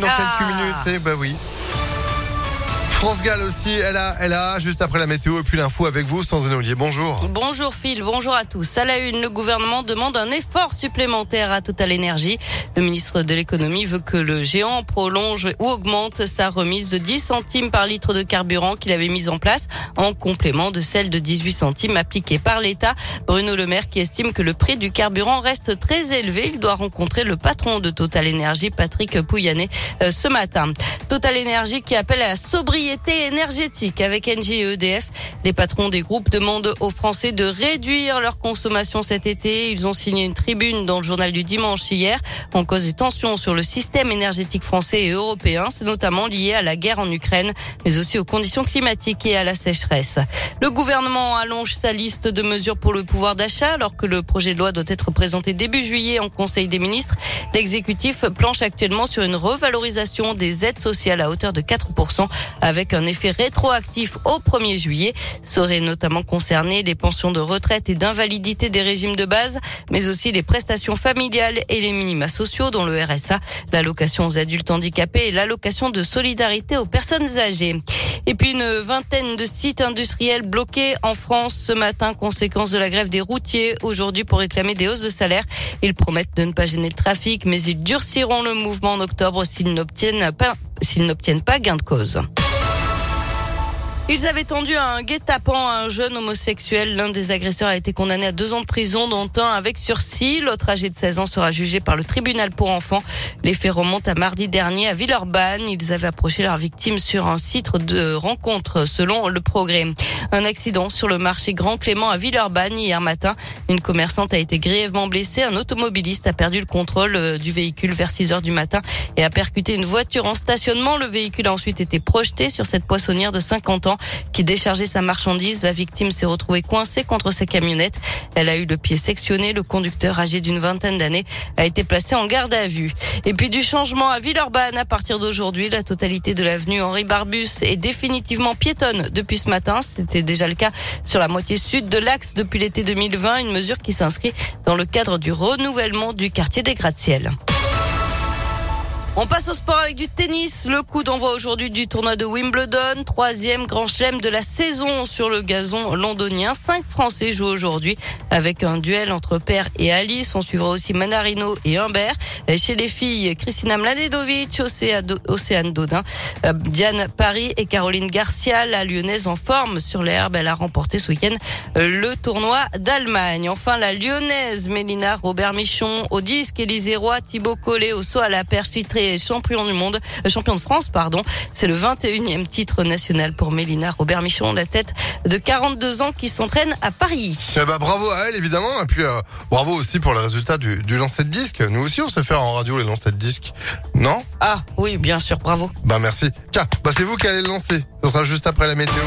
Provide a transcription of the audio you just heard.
dans Ah. quelques minutes. Eh bah oui. France Gall aussi, elle a, elle juste après la météo et puis l'info avec vous, Sandrine Ollier. Bonjour. Bonjour Phil, bonjour à tous. À la une, le gouvernement demande un effort supplémentaire à Total Energy. Le ministre de l'économie veut que le géant prolonge ou augmente sa remise de 10 centimes par litre de carburant qu'il avait mise en place en complément de celle de 18 centimes appliquée par l'État. Bruno Le Maire qui estime que le prix du carburant reste très élevé. Il doit rencontrer le patron de Total Energy, Patrick Pouyanné, euh, ce matin. Total Energy qui appelle à la sobriété énergétique avec Engie et EDF. Les patrons des groupes demandent aux Français de réduire leur consommation cet été. Ils ont signé une tribune dans le journal du dimanche hier en cause des tensions sur le système énergétique français et européen. C'est notamment lié à la guerre en Ukraine, mais aussi aux conditions climatiques et à la sécheresse. Le gouvernement allonge sa liste de mesures pour le pouvoir d'achat alors que le projet de loi doit être présenté début juillet en Conseil des ministres. L'exécutif planche actuellement sur une revalorisation des aides sociales à hauteur de 4% avec un effet rétroactif au 1er juillet. Seraient notamment concernées les pensions de retraite et d'invalidité des régimes de base, mais aussi les prestations familiales et les minima sociaux dont le RSA, l'allocation aux adultes handicapés et l'allocation de solidarité aux personnes âgées. Et puis une vingtaine de sites industriels bloqués en France ce matin, conséquence de la grève des routiers aujourd'hui pour réclamer des hausses de salaire. Ils promettent de ne pas gêner le trafic, mais ils durciront le mouvement en octobre s'ils n'obtiennent pas, s'ils n'obtiennent pas gain de cause. Ils avaient tendu un guet-apens à un jeune homosexuel. L'un des agresseurs a été condamné à deux ans de prison, dont un avec sursis. L'autre, âgé de 16 ans, sera jugé par le tribunal pour enfants. Les faits remontent à mardi dernier à Villeurbanne. Ils avaient approché leur victime sur un site de rencontre, selon le progrès. Un accident sur le marché Grand Clément à Villeurbanne hier matin. Une commerçante a été grièvement blessée. Un automobiliste a perdu le contrôle euh, du véhicule vers 6 heures du matin et a percuté une voiture en stationnement. Le véhicule a ensuite été projeté sur cette poissonnière de 50 ans qui déchargeait sa marchandise. La victime s'est retrouvée coincée contre sa camionnette. Elle a eu le pied sectionné. Le conducteur âgé d'une vingtaine d'années a été placé en garde à vue. Et puis du changement à Villeurbanne à partir d'aujourd'hui. La totalité de l'avenue Henri Barbus est définitivement piétonne depuis ce matin. C'était déjà le cas sur la moitié sud de l'axe depuis l'été 2020. Une mesure qui s'inscrit dans le cadre du renouvellement du quartier des gratte-ciel. On passe au sport avec du tennis. Le coup d'envoi aujourd'hui du tournoi de Wimbledon, troisième grand chelem de la saison sur le gazon londonien. Cinq Français jouent aujourd'hui avec un duel entre Père et Alice. On suivra aussi Manarino et Humbert. Chez les filles, Kristina Mladenovic, Océa- Océane Dodin, euh, Diane Paris et Caroline Garcia, la lyonnaise en forme sur l'herbe. Elle a remporté ce week-end euh, le tournoi d'Allemagne. Enfin, la lyonnaise Mélina Robert Michon au disque, Élisée Roy, Thibaut Collet au saut à la perche champion du monde, euh, champion de France, pardon. C'est le 21e titre national pour Mélina Robert Michon, la tête de 42 ans qui s'entraîne à Paris. Eh bah, bravo à elle, évidemment. Et puis, euh, bravo aussi pour le résultat du, du lancer de disque. Nous aussi, on sait faire en radio les lancers de disque. Non? Ah oui, bien sûr, bravo. Bah, merci. Tiens, bah, c'est vous qui allez le lancer. Ce sera juste après la météo.